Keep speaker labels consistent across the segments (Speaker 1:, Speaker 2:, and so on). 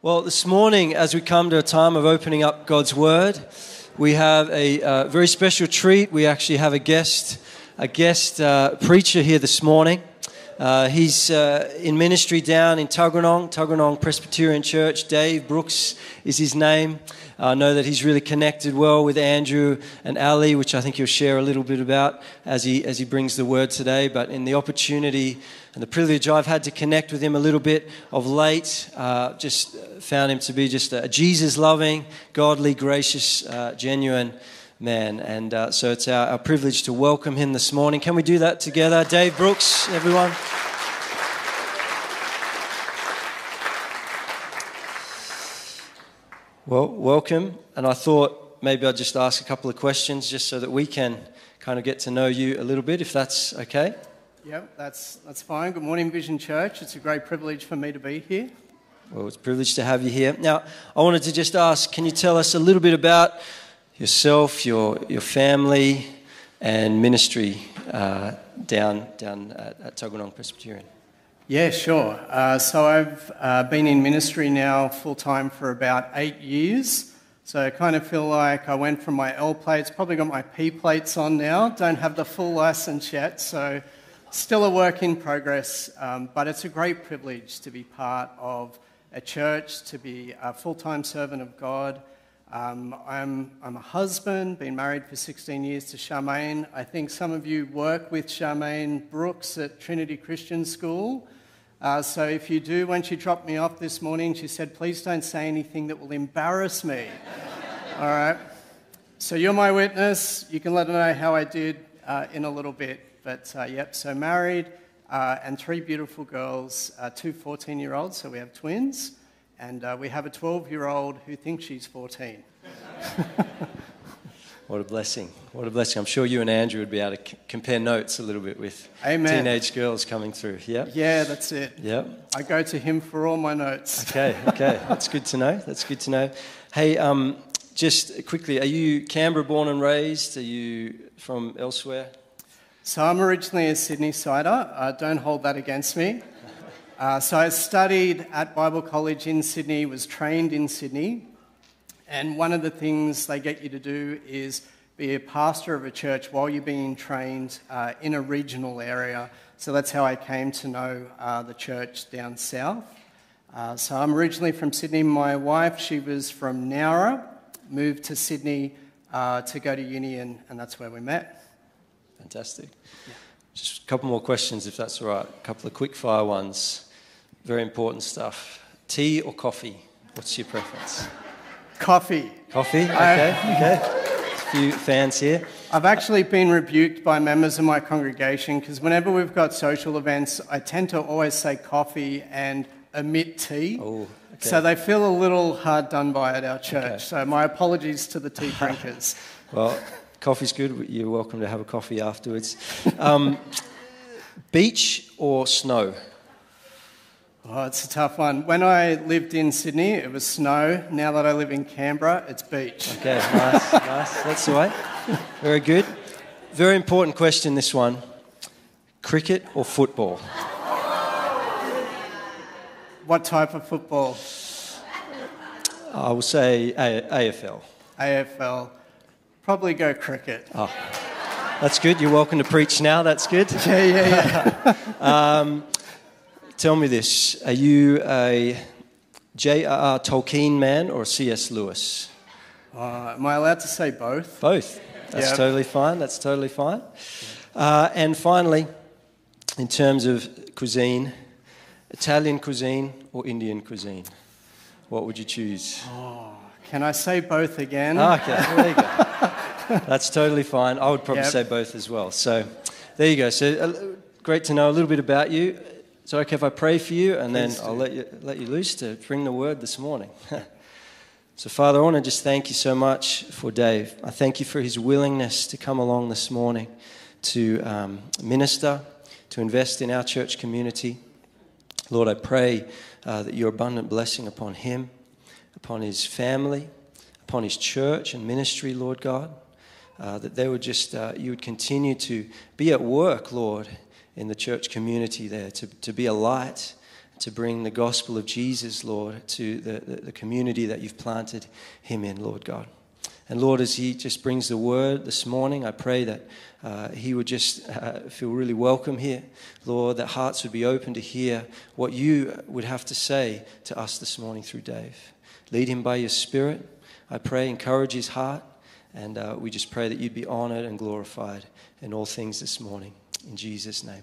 Speaker 1: Well, this morning, as we come to a time of opening up God's Word, we have a uh, very special treat. We actually have a guest, a guest uh, preacher here this morning. Uh, he's uh, in ministry down in Tuggeranong, Tuggeranong Presbyterian Church. Dave Brookes is his name. I know that he's really connected well with Andrew and Ali, which I think he'll share a little bit about as he, as he brings the word today. But in the opportunity and the privilege I've had to connect with him a little bit of late, uh, just found him to be just a Jesus loving, godly, gracious, uh, genuine man. And uh, so it's our, our privilege to welcome him this morning. Can we do that together? Dave Brookes, everyone. Well, welcome. And I thought maybe I'd just ask a couple of questions just so that we can kind of get to know you a little bit, if that's okay.
Speaker 2: Yep, that's, that's fine. Good morning, Vision Church. It's a great privilege for me to be here.
Speaker 1: Well, it's a privilege to have you here. Now, I wanted to just ask can you tell us a little bit about yourself, your, your family, and ministry uh, down, down at, at Presbyterian?
Speaker 2: Yeah, sure. Uh, so I've uh, been in ministry now full time for about eight years. So I kind of feel like I went from my L plates, probably got my P plates on now. Don't have the full license yet, so still a work in progress. Um, but it's a great privilege to be part of a church, to be a full time servant of God. Um, I'm, I'm a husband, been married for 16 years to Charmaine. I think some of you work with Charmaine Brookes at Trinity Christian School. Uh, so if you do, when she dropped me off this morning, she said, please don't say anything that will embarrass me. All right? So you're my witness. You can let her know how I did uh, in a little bit. But uh, yep, so married uh, and three beautiful girls, uh, two 14 year olds, so we have twins. And uh, we have a 12 year old who thinks she's 14.
Speaker 1: What a blessing. What a blessing. I'm sure you and Andrew would be able to c- compare notes a little bit with
Speaker 2: Amen.
Speaker 1: teenage girls coming through. Yeah?
Speaker 2: Yeah, that's it.
Speaker 1: Yep.
Speaker 2: I go to him for all my notes.
Speaker 1: Okay, okay. That's good to know. That's good to know. Hey, um, just quickly, are you Canberra born and raised? Are you from elsewhere?
Speaker 2: So I'm originally a Sydney sider. Uh, don't hold that against me. Uh, so I studied at Bible College in Sydney, was trained in Sydney, and one of the things they get you to do is be a pastor of a church while you're being trained uh, in a regional area. So that's how I came to know uh, the church down south. Uh, so I'm originally from Sydney. My wife, she was from Nowra, moved to Sydney uh, to go to uni, and, and that's where we met.
Speaker 1: Fantastic. Just a couple more questions, if that's all right. A couple of quick fire ones. Very important stuff. Tea or coffee? What's your preference?
Speaker 2: Coffee.
Speaker 1: Coffee? Okay, okay. A few fans here.
Speaker 2: I've actually been rebuked by members of my congregation because whenever we've got social events, I tend to always say coffee and omit tea.
Speaker 1: Oh, okay.
Speaker 2: So they feel a little hard done by at our church.
Speaker 1: Okay.
Speaker 2: So my apologies to the tea drinkers.
Speaker 1: Well, coffee's good. You're welcome to have a coffee afterwards. Um, beach or snow?
Speaker 2: Oh, it's a tough one. When I lived in Sydney, it was snow. Now that I live in Canberra, it's beach.
Speaker 1: Okay, nice, nice. That's the way. Very good. Very important question, this one. Cricket or football?
Speaker 2: What type of football?
Speaker 1: I will say A- AFL.
Speaker 2: AFL. Probably go cricket.
Speaker 1: Oh, that's good. You're welcome to preach now. That's good.
Speaker 2: Yeah, yeah, yeah.
Speaker 1: Um, Tell me this. Are you a J.R.R. Tolkien man or C.S. Lewis?
Speaker 2: Uh, am I allowed to say both?
Speaker 1: Both. That's totally fine. That's totally fine. Uh, and finally, in terms of cuisine, Italian cuisine or Indian cuisine? What would you choose?
Speaker 2: Can I say both again?
Speaker 1: Ah, okay, there you go. That's totally fine. I would probably
Speaker 2: Yep.
Speaker 1: say both as well. So there you go. So uh, great to know a little bit about you. It okay if I pray for you and then
Speaker 2: Please
Speaker 1: I'll
Speaker 2: do.
Speaker 1: let you, let you loose to bring the word this morning? so, Father, I want to just thank you so much for Dave. I thank you for his willingness to come along this morning to um, minister, to invest in our church community. Lord, I pray uh, that your abundant blessing upon him, upon his family, upon his church and ministry, Lord God, uh, that they would just, uh, you would continue to be at work, Lord, in the church community there, to, to be a light, to bring the gospel of Jesus, Lord, to the, the, the community that you've planted him in, Lord God. And Lord, as he just brings the word this morning, I pray that uh, he would just uh, feel really welcome here. Lord, that hearts would be open to hear what you would have to say to us this morning through Dave. Lead him by your spirit. I pray, encourage his heart. And uh, we just pray that you'd be honored and glorified in all things this morning. In Jesus' name.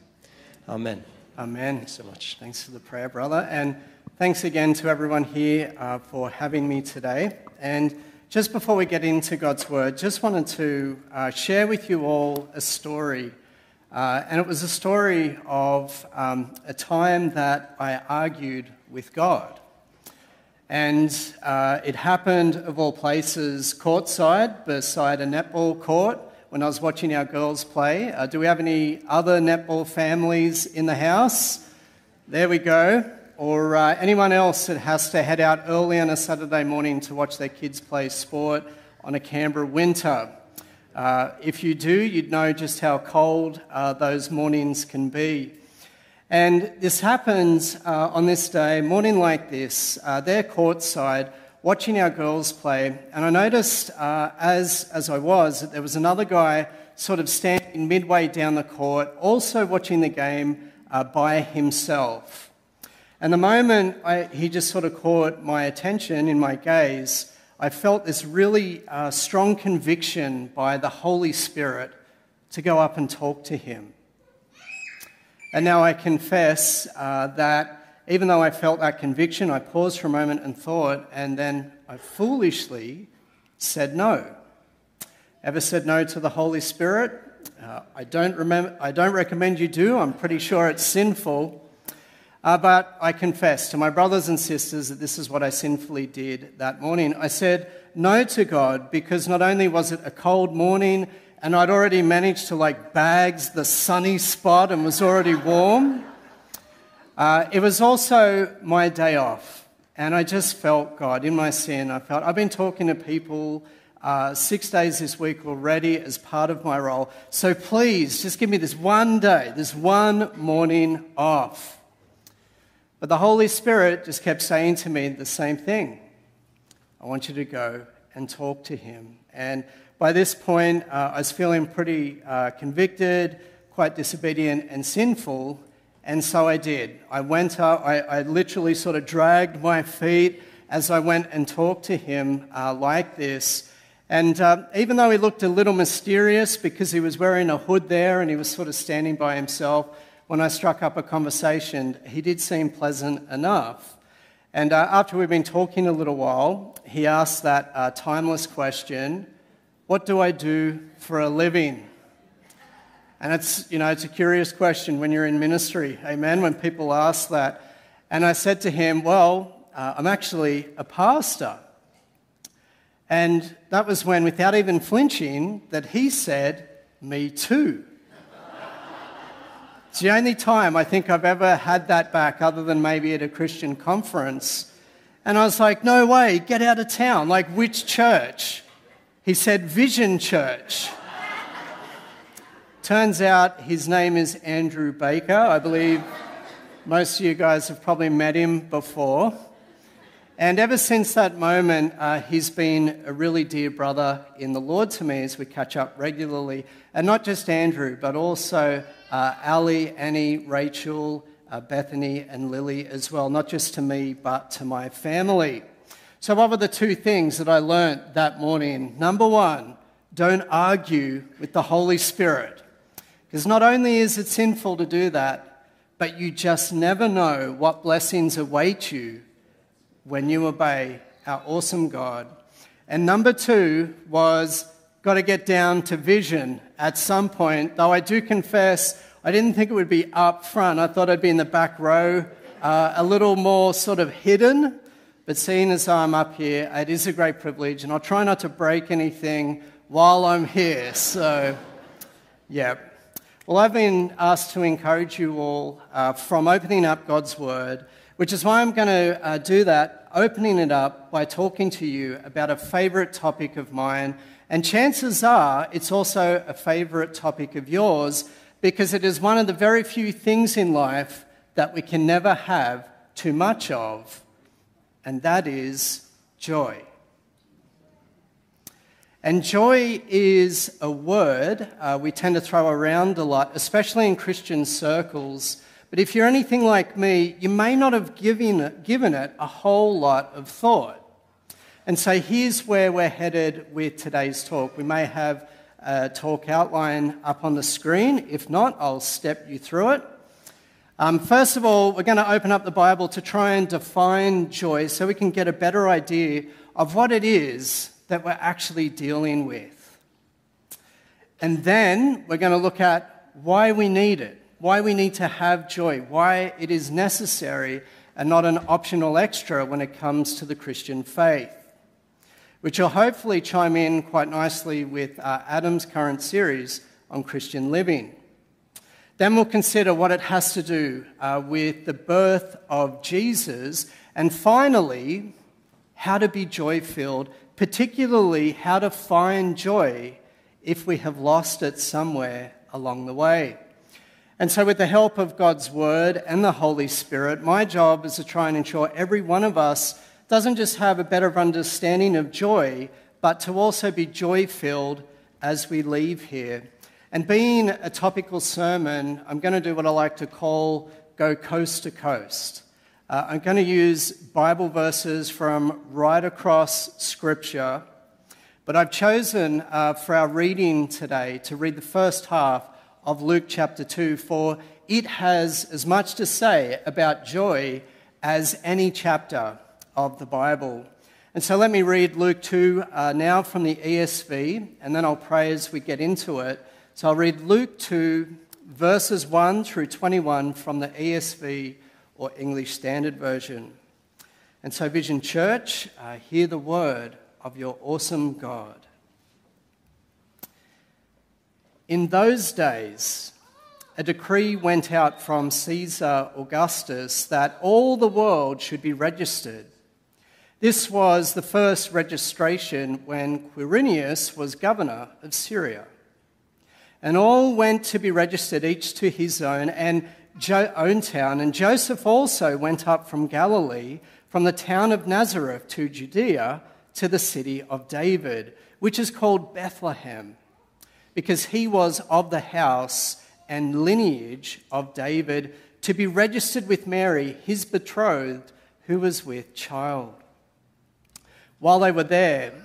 Speaker 1: Amen.
Speaker 2: Amen.
Speaker 1: Thanks so much.
Speaker 2: Thanks for the prayer, brother. And thanks again to everyone here uh, for having me today. And just before we get into God's word, just wanted to uh, share with you all a story. Uh, and it was a story of um, a time that I argued with God. And uh, it happened, of all places, courtside beside a netball court when I was watching our girls play. Uh, do we have any other netball families in the house? There we go. Or uh, anyone else that has to head out early on a Saturday morning to watch their kids play sport on a Canberra winter. Uh, if you do, you'd know just how cold uh, those mornings can be. And this happens uh, on this day, morning like this. Uh, they're courtside watching our girls play, and I noticed uh, as, as I was that there was another guy sort of standing midway down the court, also watching the game uh, by himself. And the moment I, he just sort of caught my attention in my gaze, I felt this really uh, strong conviction by the Holy Spirit to go up and talk to him. And now I confess uh, that even though I felt that conviction, I paused for a moment and thought, and then I foolishly said no. Ever said no to the Holy Spirit? Uh, I, don't remember, I don't recommend you do. I'm pretty sure it's sinful. Uh, but I confess to my brothers and sisters that this is what I sinfully did that morning. I said no to God because not only was it a cold morning and I'd already managed to like bags the sunny spot and was already warm. Uh, it was also my day off, and I just felt God in my sin. I felt I've been talking to people uh, six days this week already as part of my role. So please, just give me this one day, this one morning off. But the Holy Spirit just kept saying to me the same thing. I want you to go and talk to Him. And by this point, uh, I was feeling pretty uh, convicted, quite disobedient, and sinful, and so I did. I went up, I, I literally sort of dragged my feet as I went and talked to him uh, like this. And uh, even though he looked a little mysterious because he was wearing a hood there and he was sort of standing by himself, when I struck up a conversation, he did seem pleasant enough. And uh, after we'd been talking a little while, he asked that uh, timeless question what do I do for a living? And it's, you know, it's a curious question when you're in ministry, amen, when people ask that. And I said to him, Well, uh, I'm actually a pastor. And that was when, without even flinching, that he said, Me too. it's the only time I think I've ever had that back, other than maybe at a Christian conference. And I was like, No way, get out of town. Like, which church? He said, Vision Church. Turns out his name is Andrew Baker. I believe most of you guys have probably met him before. And ever since that moment, uh, he's been a really dear brother in the Lord to me as we catch up regularly. And not just Andrew, but also uh, Ali, Annie, Rachel, uh, Bethany, and Lily as well. Not just to me, but to my family. So, what were the two things that I learnt that morning? Number one, don't argue with the Holy Spirit. Because not only is it sinful to do that, but you just never know what blessings await you when you obey our awesome God. And number two was got to get down to vision at some point, though I do confess I didn't think it would be up front. I thought I'd be in the back row, uh, a little more sort of hidden. But seeing as I'm up here, it is a great privilege, and I'll try not to break anything while I'm here. So, yeah. Well, I've been asked to encourage you all uh, from opening up God's Word, which is why I'm going to uh, do that, opening it up by talking to you about a favourite topic of mine. And chances are it's also a favourite topic of yours because it is one of the very few things in life that we can never have too much of, and that is joy. And joy is a word uh, we tend to throw around a lot, especially in Christian circles. But if you're anything like me, you may not have given it, given it a whole lot of thought. And so here's where we're headed with today's talk. We may have a talk outline up on the screen. If not, I'll step you through it. Um, first of all, we're going to open up the Bible to try and define joy so we can get a better idea of what it is that we're actually dealing with. And then we're going to look at why we need it, why we need to have joy, why it is necessary and not an optional extra when it comes to the Christian faith, which will hopefully chime in quite nicely with uh, Adam's current series on Christian living. Then we'll consider what it has to do uh, with the birth of Jesus, and finally, how to be joy filled particularly how to find joy if we have lost it somewhere along the way. And so, with the help of God's Word and the Holy Spirit, my job is to try and ensure every one of us doesn't just have a better understanding of joy, but to also be joy filled as we leave here. And being a topical sermon, I'm going to do what I like to call go coast to coast. Uh, I'm going to use Bible verses from right across Scripture, but I've chosen uh, for our reading today to read the first half of Luke chapter 2, for it has as much to say about joy as any chapter of the Bible. And so let me read Luke 2 uh, now from the ESV, and then I'll pray as we get into it. So I'll read Luke 2, verses 1 through 21 from the ESV or English Standard Version. And so, Vision Church, uh, hear the word of your awesome God. In those days, a decree went out from Caesar Augustus that all the world should be registered. This was the first registration when Quirinius was governor of Syria. And all went to be registered, each to his own, and jo- own town. And Joseph also went up from Galilee, from the town of Nazareth to Judea, to the city of David, which is called Bethlehem, because he was of the house and lineage of David, to be registered with Mary, his betrothed, who was with child. While they were there,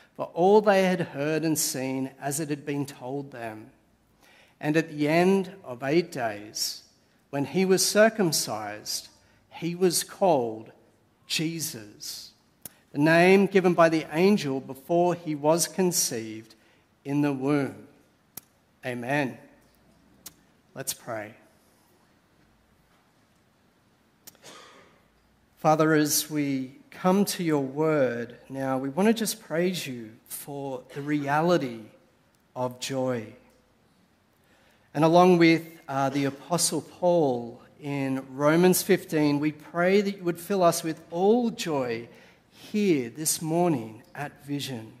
Speaker 2: for all they had heard and seen as it had been told them. And at the end of eight days, when he was circumcised, he was called Jesus, the name given by the angel before he was conceived in the womb. Amen. Let's pray. Father, as we come to your word now, we want to just praise you for the reality of joy. And along with uh, the Apostle Paul in Romans 15, we pray that you would fill us with all joy here this morning at Vision.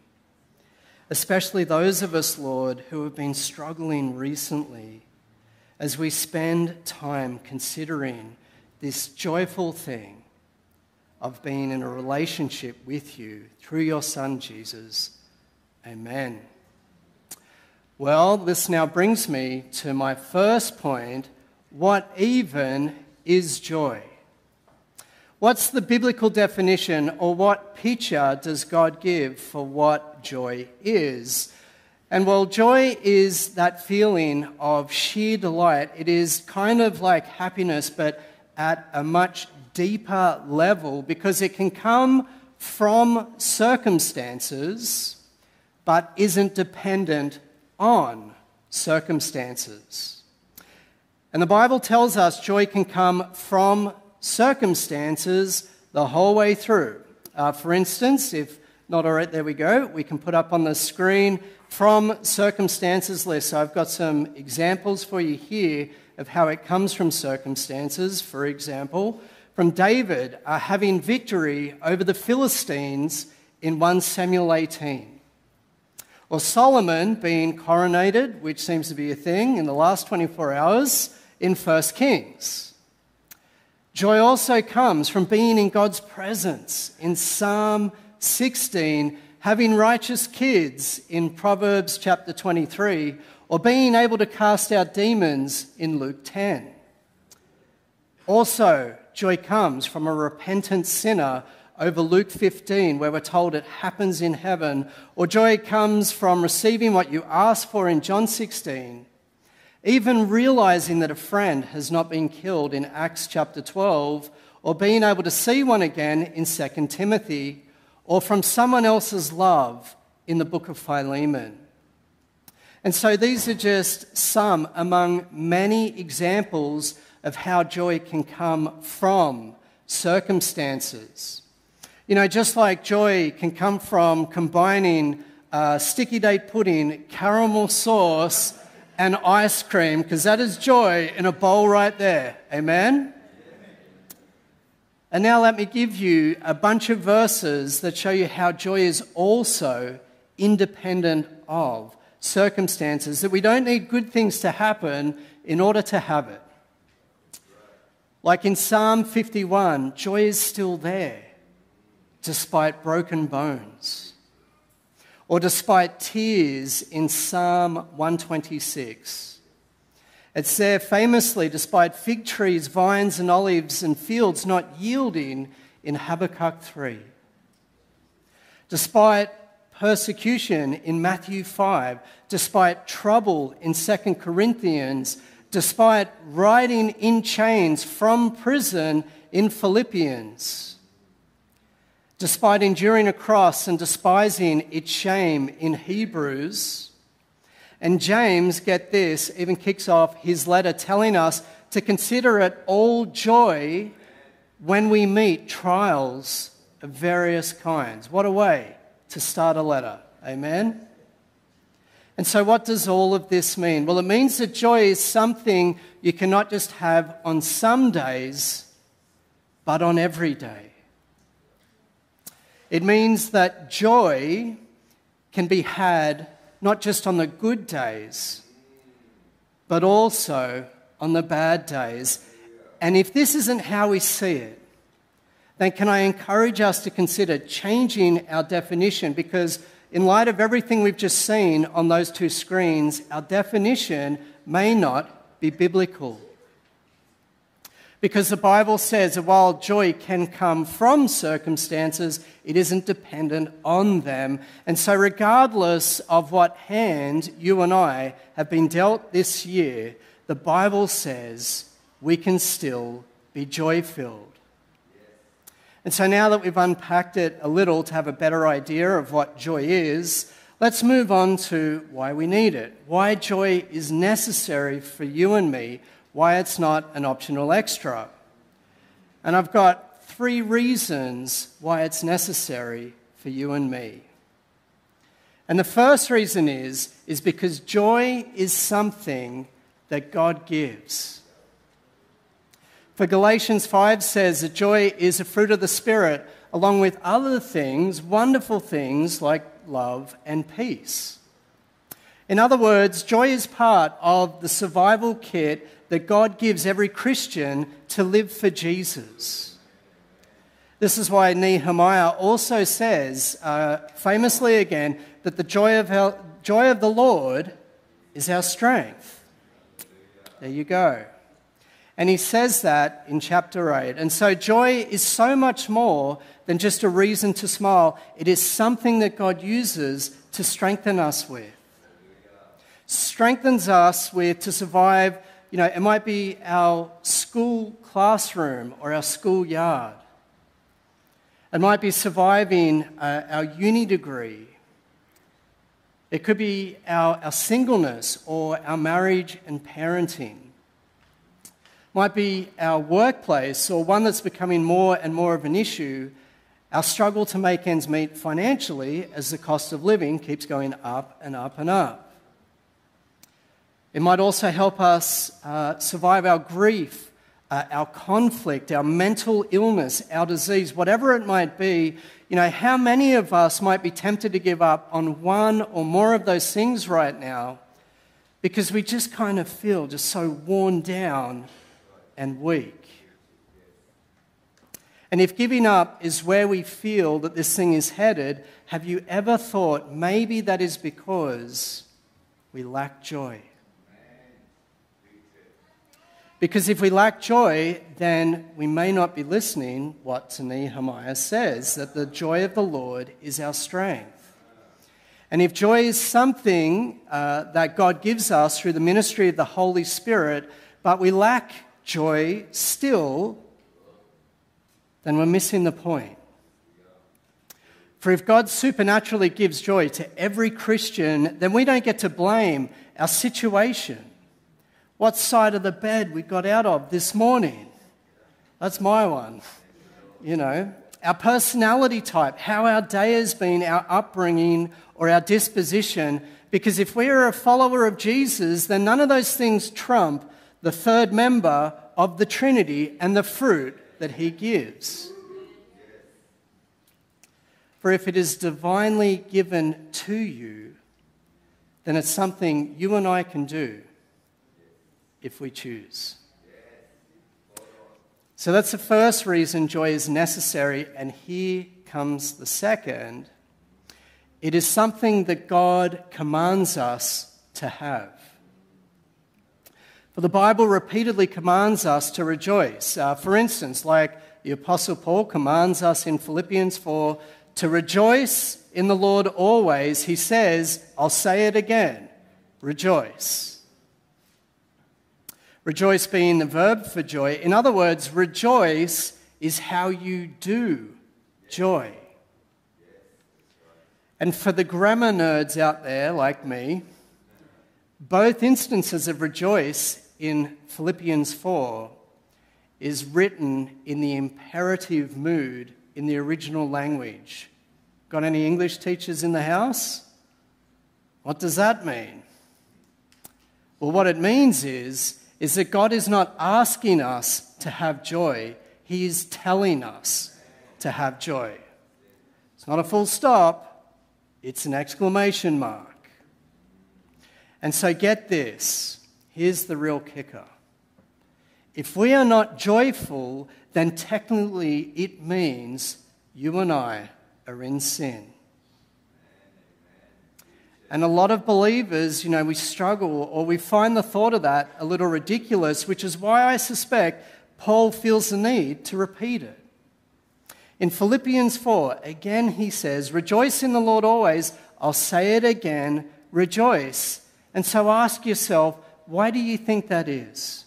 Speaker 2: Especially those of us, Lord, who have been struggling recently as we spend time considering this joyful thing of being in a relationship with you through your Son, Jesus. Amen. Well, this now brings me to my first point what even is joy? What's the biblical definition or what picture does God give for what joy is? And while joy is that feeling of sheer delight. It is kind of like happiness, but at a much deeper level because it can come from circumstances but isn't dependent on circumstances. And the Bible tells us joy can come from circumstances the whole way through. Uh, for instance, if not all right, there we go, we can put up on the screen from circumstances list. So I've got some examples for you here of how it comes from circumstances. For example, from David uh, having victory over the Philistines in 1 Samuel 18. Or Solomon being coronated, which seems to be a thing in the last 24 hours in 1 Kings. Joy also comes from being in God's presence in Psalm 16, having righteous kids in Proverbs chapter 23, or being able to cast out demons in Luke 10. Also, joy comes from a repentant sinner over Luke 15, where we're told it happens in heaven, or joy comes from receiving what you asked for in John 16, even realizing that a friend has not been killed in Acts chapter 12, or being able to see one again in 2 Timothy, or from someone else's love in the book of Philemon. And so these are just some among many examples of how joy can come from circumstances. You know, just like joy can come from combining uh, sticky date pudding, caramel sauce, and ice cream, because that is joy in a bowl right there. Amen? And now let me give you a bunch of verses that show you how joy is also independent of circumstances, that we don't need good things to happen in order to have it. Like in Psalm 51, joy is still there despite broken bones. Or despite tears in Psalm 126. It's there famously, despite fig trees, vines, and olives and fields not yielding in Habakkuk 3. Despite persecution in Matthew 5, despite trouble in 2 Corinthians, despite riding in chains from prison in Philippians, despite enduring a cross and despising its shame in Hebrews. And James, get this, even kicks off his letter telling us to consider it all joy when we meet trials of various kinds. What a way to start a letter. Amen. And so, what does all of this mean? Well, it means that joy is something you cannot just have on some days, but on every day. It means that joy can be had not just on the good days, but also on the bad days. And if this isn't how we see it, then can I encourage us to consider changing our definition because in light of everything we've just seen on those two screens, our definition may not be biblical. Because the Bible says that while joy can come from circumstances, it isn't dependent on them. And so, regardless of what hand you and I have been dealt this year, the Bible says we can still be joy filled. And so now that we've unpacked it a little to have a better idea of what joy is, let's move on to why we need it. Why joy is necessary for you and me, why it's not an optional extra. And I've got three reasons why it's necessary for you and me. And the first reason is, is because joy is something that God gives. For Galatians 5 says that joy is a fruit of the Spirit, along with other things, wonderful things like love and peace. In other words, joy is part of the survival kit that God gives every Christian to live for Jesus. This is why Nehemiah also says, uh, famously again, that the joy of, our, joy of the Lord is our strength. There you go. And he says that in chapter 8. And so joy is so much more than just a reason to smile, it is something that God uses to strengthen us with. Strengthens us with to survive, you know, it might be our school classroom or our school yard. It might be surviving uh, our uni degree. It could be our, our singleness or our marriage and parenting. Might be our workplace or one that's becoming more and more of an issue, our struggle to make ends meet financially as the cost of living keeps going up and up and up. It might also help us uh, survive our grief uh, our conflict, our mental illness, our disease, whatever it might be, you know, how many of us might be tempted to give up on one or more of those things right now because we just kind of feel just so worn down and weak? And if giving up is where we feel that this thing is headed, have you ever thought maybe that is because we lack joy? Because if we lack joy, then we may not be listening what Nehemiah says that the joy of the Lord is our strength. And if joy is something uh, that God gives us through the ministry of the Holy Spirit, but we lack joy still, then we're missing the point. For if God supernaturally gives joy to every Christian, then we don't get to blame our situation what side of the bed we got out of this morning. That's my one. You know, our personality type, how our day has been, our upbringing, or our disposition. Because if we are a follower of Jesus, then none of those things trump the third member of the Trinity and the fruit that he gives. For if it is divinely given to you, then it's something you and I can do if we choose. So that's the first reason joy is necessary, and here comes the second. It is something that God commands us to have. For the Bible repeatedly commands us to rejoice. Uh, for instance, like the Apostle Paul commands us in Philippians 4 to rejoice in the Lord always. He says, I'll say it again rejoice. Rejoice being the verb for joy. In other words, rejoice is how you do joy. And for the grammar nerds out there like me, both instances of rejoice in Philippians 4 is written in the imperative mood in the original language. Got any English teachers in the house? What does that mean? Well, what it means is is that God is not asking us to have joy, He is telling us to have joy. It's not a full stop, it's an exclamation mark. And so get this here's the real kicker. If we are not joyful, then technically it means you and I are in sin. And a lot of believers, you know, we struggle or we find the thought of that a little ridiculous, which is why I suspect Paul feels the need to repeat it. In Philippians 4, again he says, Rejoice in the Lord always. I'll say it again, rejoice. And so ask yourself, why do you think that is?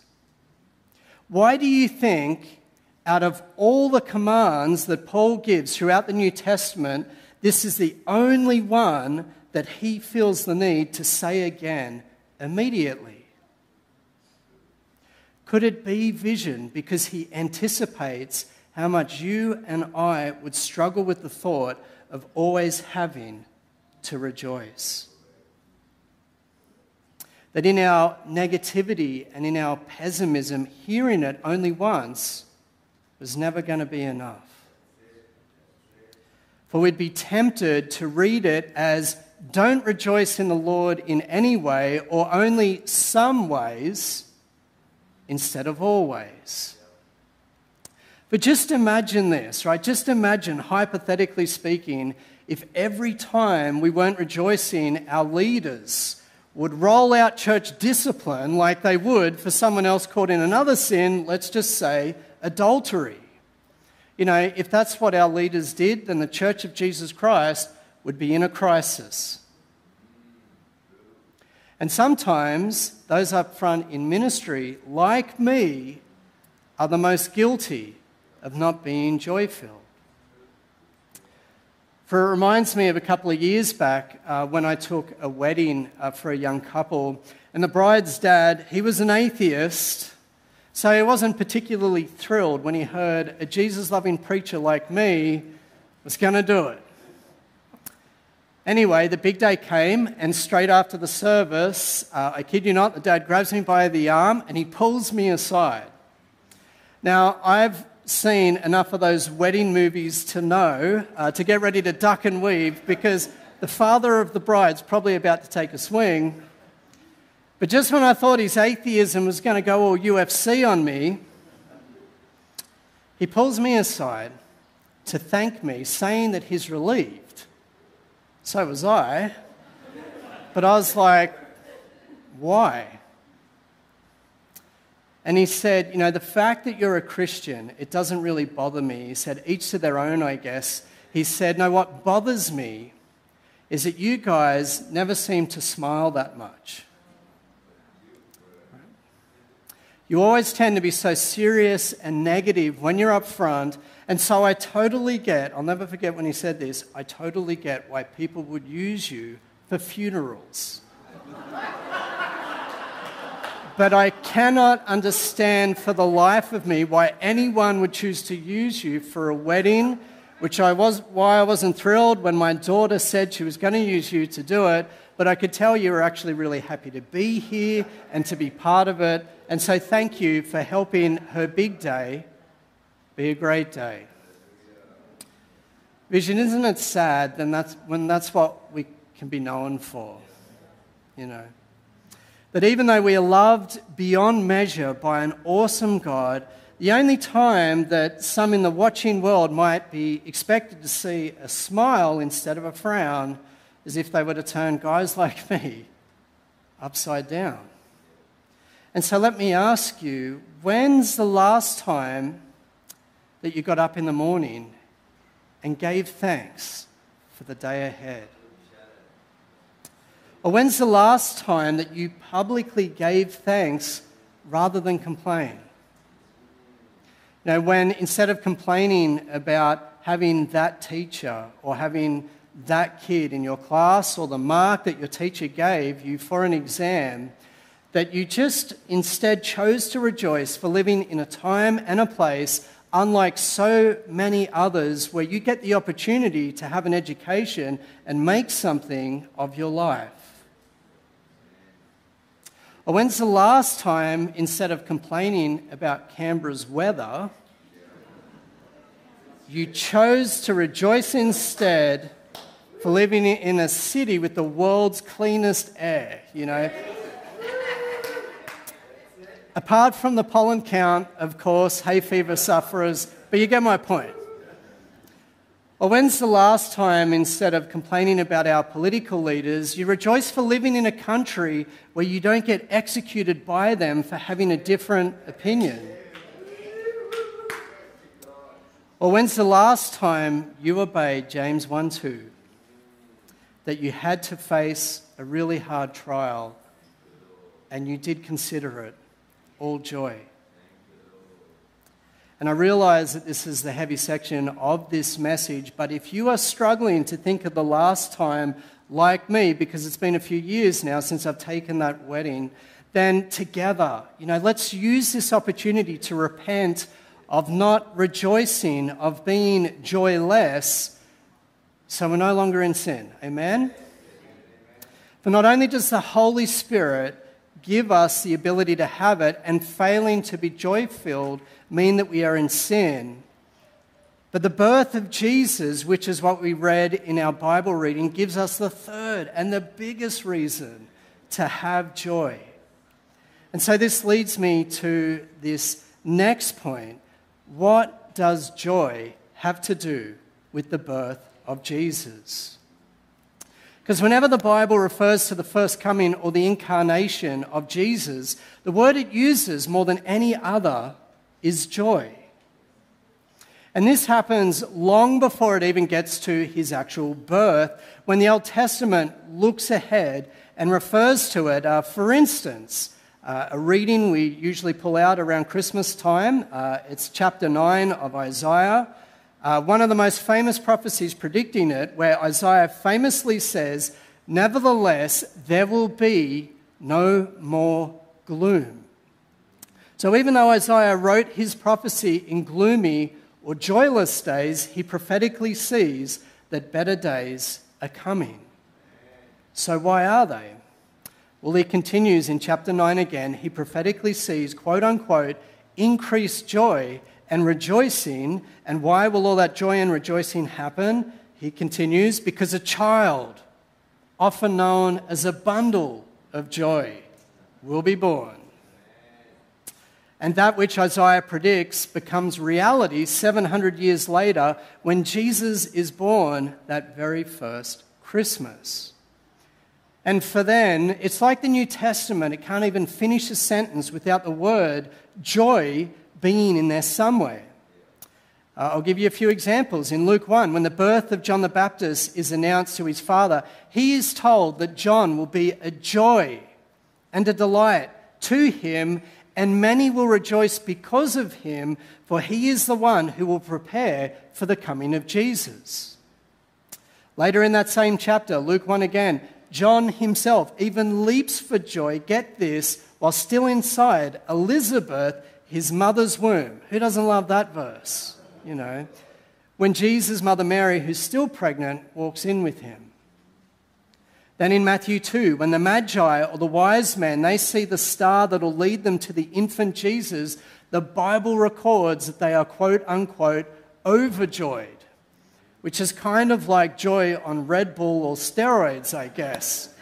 Speaker 2: Why do you think out of all the commands that Paul gives throughout the New Testament, this is the only one that he feels the need to say again immediately. Could it be vision because he anticipates how much you and I would struggle with the thought of always having to rejoice? That in our negativity and in our pessimism, hearing it only once was never going to be enough. For we'd be tempted to read it as don't rejoice in the Lord in any way or only some ways instead of always. But just imagine this, right? Just imagine, hypothetically speaking, if every time we weren't rejoicing, our leaders would roll out church discipline like they would for someone else caught in another sin, let's just say adultery. You know, if that's what our leaders did, then the Church of Jesus Christ would be in a crisis. And sometimes those up front in ministry, like me, are the most guilty of not being joy filled. For it reminds me of a couple of years back uh, when I took a wedding uh, for a young couple, and the bride's dad, he was an atheist, so he wasn't particularly thrilled when he heard a Jesus loving preacher like me was going to do it. Anyway, the big day came, and straight after the service, uh, I kid you not, the dad grabs me by the arm and he pulls me aside. Now, I've seen enough of those wedding movies to know uh, to get ready to duck and weave because the father of the bride's probably about to take a swing. But just when I thought his atheism was going to go all UFC on me, he pulls me aside to thank me, saying that he's relieved so was I. But I was like, why? And he said, You know, the fact that you're a Christian, it doesn't really bother me. He said, Each to their own, I guess. He said, No, what bothers me is that you guys never seem to smile that much. You always tend to be so serious and negative when you're up front and so I totally get, I'll never forget when he said this, I totally get why people would use you for funerals. But I cannot understand for the life of me why anyone would choose to use you for a wedding, which I was why I wasn't thrilled when my daughter said she was going to use you to do it, but I could tell you were actually really happy to be here and to be part of it. And so thank you for helping her big day be a great day. Vision, isn't it sad then that's, when that's what we can be known for? You know. That even though we are loved beyond measure by an awesome God, the only time that some in the watching world might be expected to see a smile instead of a frown is if they were to turn guys like me upside down. And so let me ask you when's the last time that you got up in the morning and gave thanks for the day ahead? Or when's the last time that you publicly gave thanks rather than complain? Now, when instead of complaining about having that teacher or having that kid in your class or the mark that your teacher gave you for an exam, that you just instead chose to rejoice for living in a time and a place unlike so many others where you get the opportunity to have an education and make something of your life. Or when's the last time, instead of complaining about Canberra's weather, you chose to rejoice instead for living in a city with the world's cleanest air, you know? Apart from the pollen count, of course, hay fever sufferers, but you get my point. Or when's the last time, instead of complaining about our political leaders, you rejoice for living in a country where you don't get executed by them for having a different opinion? Or when's the last time you obeyed James 1 2 that you had to face a really hard trial and you did consider it all joy. And I realize that this is the heavy section of this message, but if you are struggling to think of the last time, like me, because it's been a few years now since I've taken that wedding, then together, you know, let's use this opportunity to repent of not rejoicing, of being joyless, so we're no longer in sin. Amen? For not only does the Holy Spirit give us the ability to have it, and failing to be joy filled mean that we are in sin. But the birth of Jesus, which is what we read in our Bible reading, gives us the third and the biggest reason to have joy. And so this leads me to this next point. What does joy have to do with the birth of Jesus? Because whenever the Bible refers to the first coming or the incarnation of Jesus, the word it uses more than any other is joy. And this happens long before it even gets to his actual birth, when the Old Testament looks ahead and refers to it. Uh, for instance, uh, a reading we usually pull out around Christmas time, uh, it's chapter 9 of Isaiah. Uh, one of the most famous prophecies predicting it, where Isaiah famously says, Nevertheless, there will be no more gloom. So, even though Isaiah wrote his prophecy in gloomy or joyless days, he prophetically sees that better days are coming. So, why are they? Well, he continues in chapter 9 again. He prophetically sees, quote unquote, increased joy and rejoicing. And why will all that joy and rejoicing happen? He continues, because a child, often known as a bundle of joy, will be born. And that which Isaiah predicts becomes reality 700 years later when Jesus is born that very first Christmas. And for then, it's like the New Testament, it can't even finish a sentence without the word joy being in there somewhere. Uh, I'll give you a few examples. In Luke 1, when the birth of John the Baptist is announced to his father, he is told that John will be a joy and a delight to him, and many will rejoice because of him, for he is the one who will prepare for the coming of Jesus. Later in that same chapter, Luke 1 again, John himself even leaps for joy, get this, while still inside Elizabeth his mother's womb. Who doesn't love that verse? You know, when Jesus' mother Mary, who's still pregnant, walks in with him. Then in Matthew 2, when the Magi or the wise men, they see the star that'll lead them to the infant Jesus, the Bible records that they are quote unquote overjoyed, which is kind of like joy on Red Bull or steroids, I guess.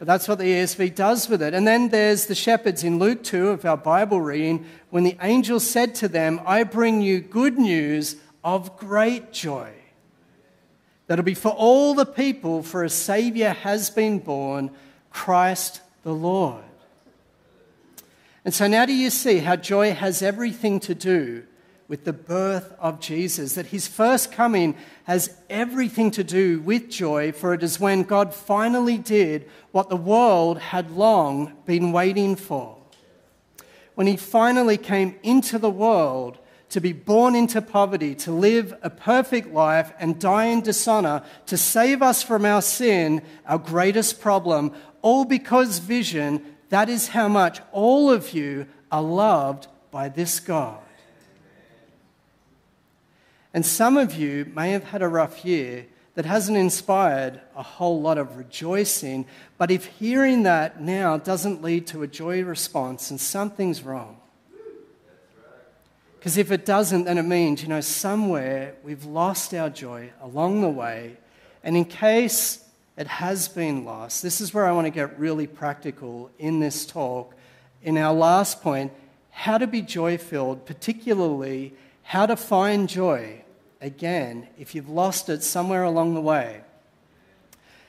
Speaker 2: But that's what the ESV does with it. And then there's the shepherds in Luke 2 of our Bible reading when the angel said to them, I bring you good news of great joy. That'll be for all the people, for a Savior has been born, Christ the Lord. And so now do you see how joy has everything to do with the birth of Jesus, that his first coming has everything to do with joy, for it is when God finally did what the world had long been waiting for. When he finally came into the world to be born into poverty, to live a perfect life and die in dishonor, to save us from our sin, our greatest problem, all because vision, that is how much all of you are loved by this God. And some of you may have had a rough year that hasn't inspired a whole lot of rejoicing, but if hearing that now doesn't lead to a joy response, then something's wrong. Because if it doesn't, then it means, you know, somewhere we've lost our joy along the way. And in case it has been lost, this is where I want to get really practical in this talk. In our last point, how to be joy filled, particularly how to find joy again if you've lost it somewhere along the way.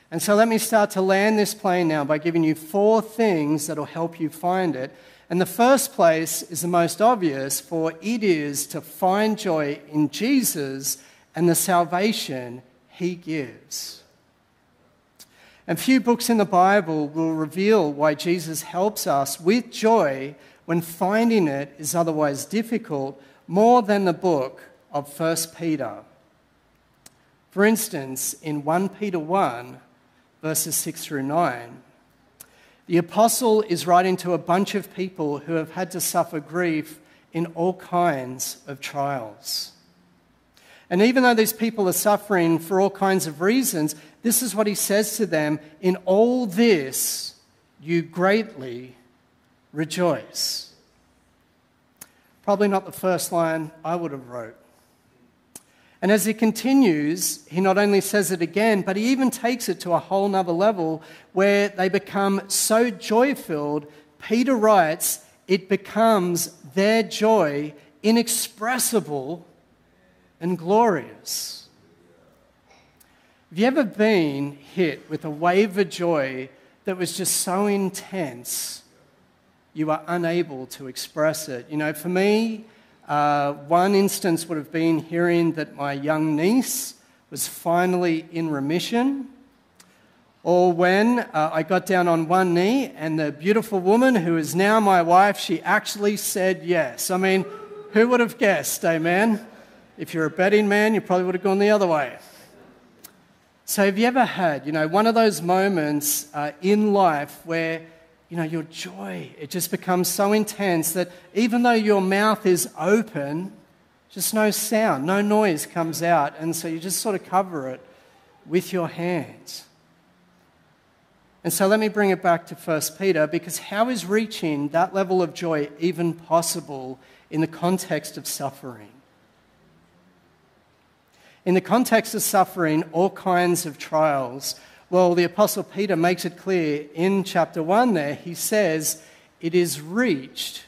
Speaker 2: And so let me start to land this plane now by giving you four things that will help you find it. And the first place is the most obvious, for it is to find joy in Jesus and the salvation he gives. And few books in the Bible will reveal why Jesus helps us with joy when finding it is otherwise difficult more than the book of 1 Peter. For instance, in 1 Peter 1, verses 6 through 9, the apostle is writing to a bunch of people who have had to suffer grief in all kinds of trials. And even though these people are suffering for all kinds of reasons, this is what he says to them In all this, you greatly rejoice. Probably not the first line I would have wrote. And as he continues, he not only says it again, but he even takes it to a whole nother level where they become so joy filled. Peter writes, it becomes their joy inexpressible and glorious. Have you ever been hit with a wave of joy that was just so intense you are unable to express it? You know, for me, uh, one instance would have been hearing that my young niece was finally in remission, or when uh, I got down on one knee and the beautiful woman who is now my wife, she actually said yes. I mean, who would have guessed, amen? If you're a betting man, you probably would have gone the other way. So, have you ever had, you know, one of those moments uh, in life where you know, your joy, it just becomes so intense that even though your mouth is open, just no sound, no noise comes out. And so you just sort of cover it with your hands. And so let me bring it back to 1 Peter because how is reaching that level of joy even possible in the context of suffering? In the context of suffering, all kinds of trials well, the Apostle Peter makes it clear in chapter 1 there. He says, It is reached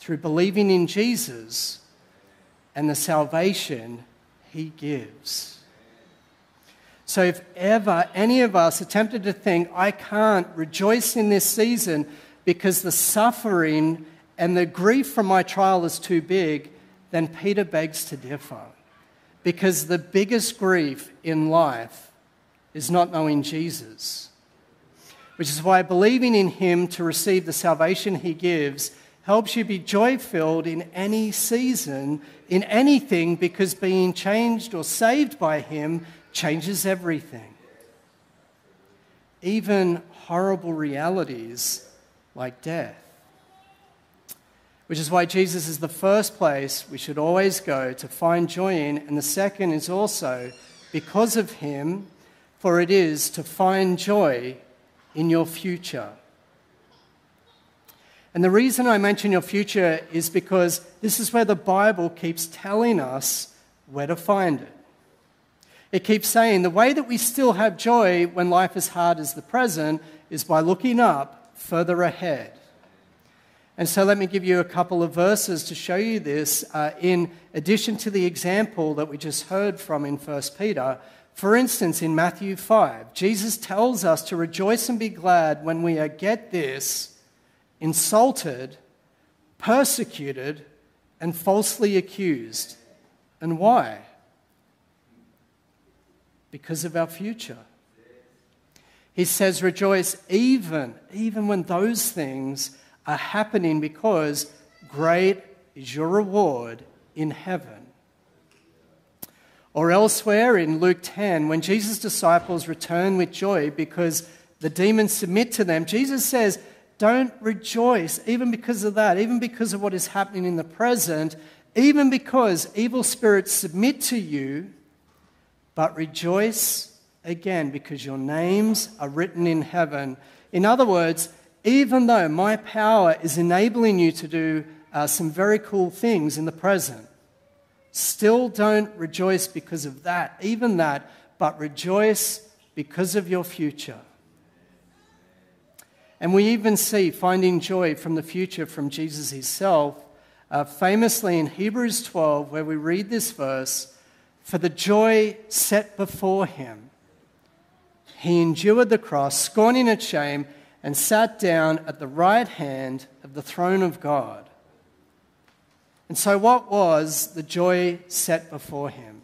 Speaker 2: through believing in Jesus and the salvation he gives. So, if ever any of us attempted to think, I can't rejoice in this season because the suffering and the grief from my trial is too big, then Peter begs to differ. Because the biggest grief in life is not knowing Jesus. Which is why believing in Him to receive the salvation He gives helps you be joy filled in any season, in anything, because being changed or saved by Him changes everything. Even horrible realities like death. Which is why Jesus is the first place we should always go to find joy in, and the second is also because of Him for it is to find joy in your future. And the reason I mention your future is because this is where the Bible keeps telling us where to find it. It keeps saying the way that we still have joy when life is hard as the present is by looking up further ahead. And so let me give you a couple of verses to show you this, uh, in addition to the example that we just heard from in 1 Peter. For instance, in Matthew 5, Jesus tells us to rejoice and be glad when we are, get this, insulted, persecuted, and falsely accused. And why? Because of our future. He says, rejoice even, even when those things are happening, because great is your reward in heaven. Or elsewhere in Luke 10, when Jesus' disciples return with joy because the demons submit to them, Jesus says, Don't rejoice, even because of that, even because of what is happening in the present, even because evil spirits submit to you, but rejoice again because your names are written in heaven. In other words, even though my power is enabling you to do uh, some very cool things in the present, Still don't rejoice because of that, even that, but rejoice because of your future. And we even see finding joy from the future from Jesus himself, uh, famously in Hebrews 12, where we read this verse For the joy set before him, he endured the cross, scorning its shame, and sat down at the right hand of the throne of God. And so, what was the joy set before him?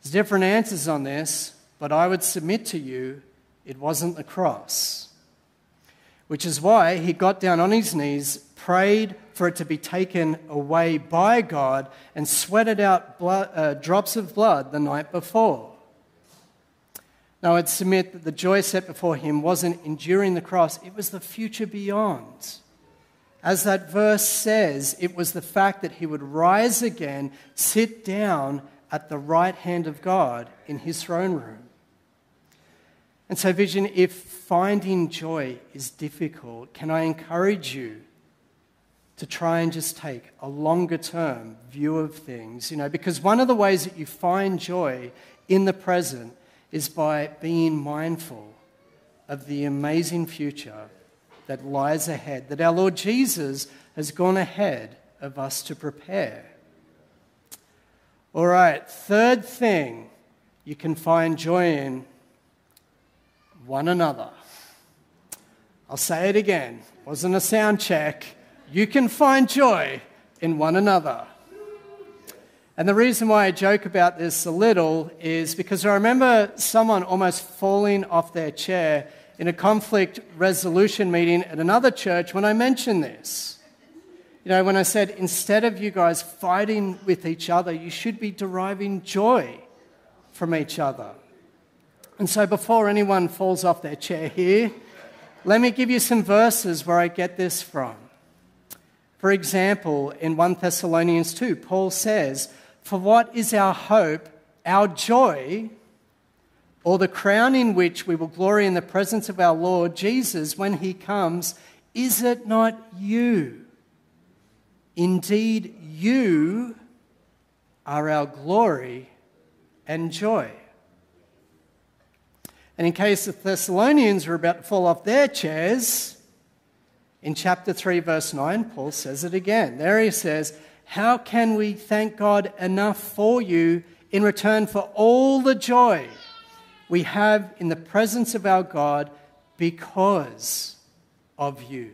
Speaker 2: There's different answers on this, but I would submit to you it wasn't the cross. Which is why he got down on his knees, prayed for it to be taken away by God and sweated out blood, uh, drops of blood the night before. Now, I'd submit that the joy set before him wasn't enduring the cross, it was the future beyond. As that verse says, it was the fact that he would rise again, sit down at the right hand of God in his throne room. And so, Vision, if finding joy is difficult, can I encourage you to try and just take a longer term view of things? You know, because one of the ways that you find joy in the present is by being mindful of the amazing future that lies ahead, that our Lord Jesus has gone ahead of us to prepare. All right, third thing you can find joy in one another. I'll say it again. Wasn't a sound check. You can find joy in one another. And the reason why I joke about this a little is because I remember someone almost falling off their chair in a conflict resolution meeting at another church when I mentioned this. You know, when I said, instead of you guys fighting with each other, you should be deriving joy from each other. And so, before anyone falls off their chair here, let me give you some verses where I get this from. For example, in 1 Thessalonians 2, Paul says, for what is our hope, our joy, or the crown in which we will glory in the presence of our Lord Jesus when he comes? Is it not you? Indeed, you are our glory and joy. And in case the Thessalonians were about to fall off their chairs, in chapter 3, verse 9, Paul says it again. There he says, how can we thank God enough for you in return for all the joy we have in the presence of our God because of you?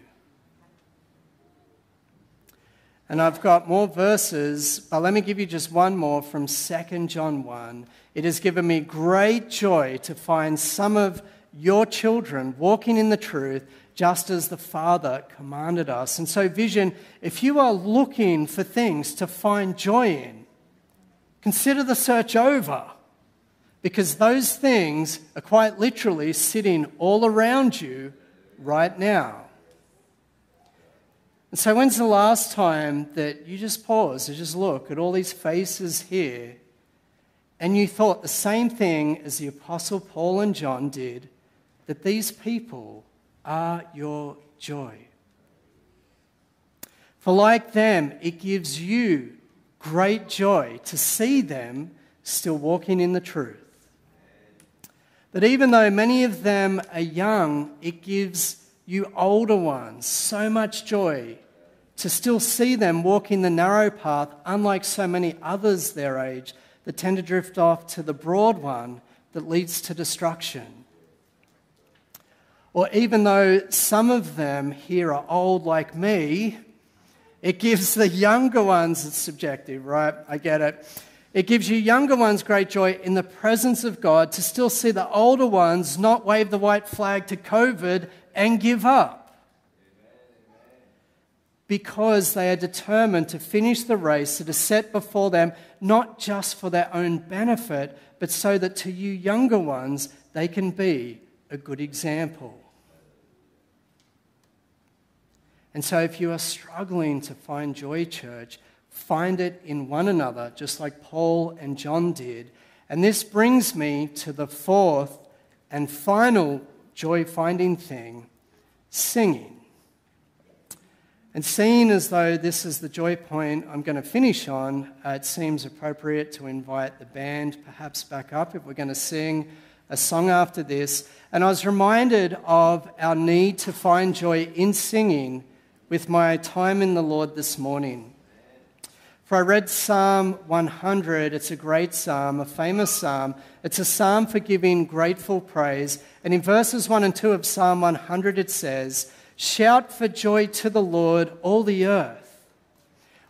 Speaker 2: And I've got more verses, but let me give you just one more from 2 John 1. It has given me great joy to find some of your children walking in the truth just as the Father commanded us. And so, vision, if you are looking for things to find joy in, consider the search over. Because those things are quite literally sitting all around you right now. And so, when's the last time that you just pause and just look at all these faces here and you thought the same thing as the Apostle Paul and John did that these people are your joy. For like them, it gives you great joy to see them still walking in the truth. That even though many of them are young, it gives you older ones so much joy to still see them walking the narrow path, unlike so many others their age that tend to drift off to the broad one that leads to destruction. Or even though some of them here are old like me, it gives the younger ones, it's subjective, right? I get it. It gives you younger ones great joy in the presence of God to still see the older ones not wave the white flag to COVID and give up. Because they are determined to finish the race that is set before them, not just for their own benefit, but so that to you younger ones, they can be a good example. And so, if you are struggling to find joy, church, find it in one another, just like Paul and John did. And this brings me to the fourth and final joy finding thing singing. And seeing as though this is the joy point I'm going to finish on, uh, it seems appropriate to invite the band perhaps back up if we're going to sing a song after this. And I was reminded of our need to find joy in singing with my time in the Lord this morning. For I read Psalm 100. It's a great psalm, a famous psalm. It's a psalm for giving grateful praise. And in verses 1 and 2 of Psalm 100, it says, Shout for joy to the Lord, all the earth.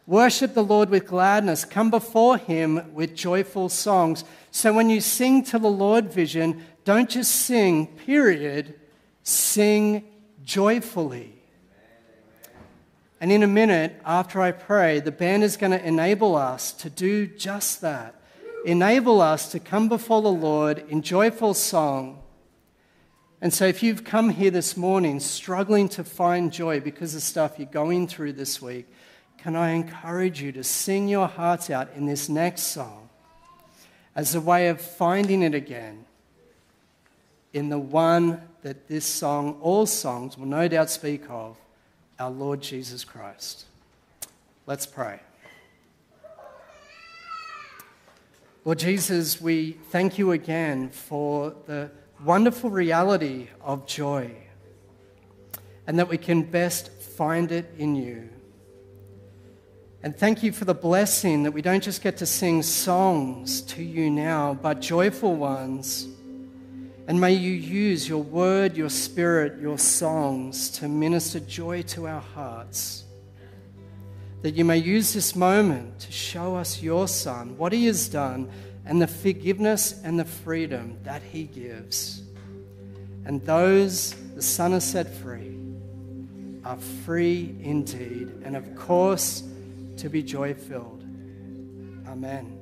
Speaker 2: Worship the Lord with gladness. Come before him with joyful songs. So when you sing to the Lord vision, don't just sing, period. Sing joyfully. And in a minute, after I pray, the band is going to enable us to do just that. Enable us to come before the Lord in joyful song. And so, if you've come here this morning struggling to find joy because of stuff you're going through this week, can I encourage you to sing your hearts out in this next song as a way of finding it again in the one that this song, all songs, will no doubt speak of our Lord Jesus Christ. Let's pray. Lord Jesus, we thank you again for the wonderful reality of joy and that we can best find it in you. And thank you for the blessing that we don't just get to sing songs to you now, but joyful ones and may you use your word, your spirit, your songs to minister joy to our hearts. That you may use this moment to show us your Son, what he has done, and the forgiveness and the freedom that he gives. And those the Son has set free are free indeed, and of course, to be joy filled. Amen.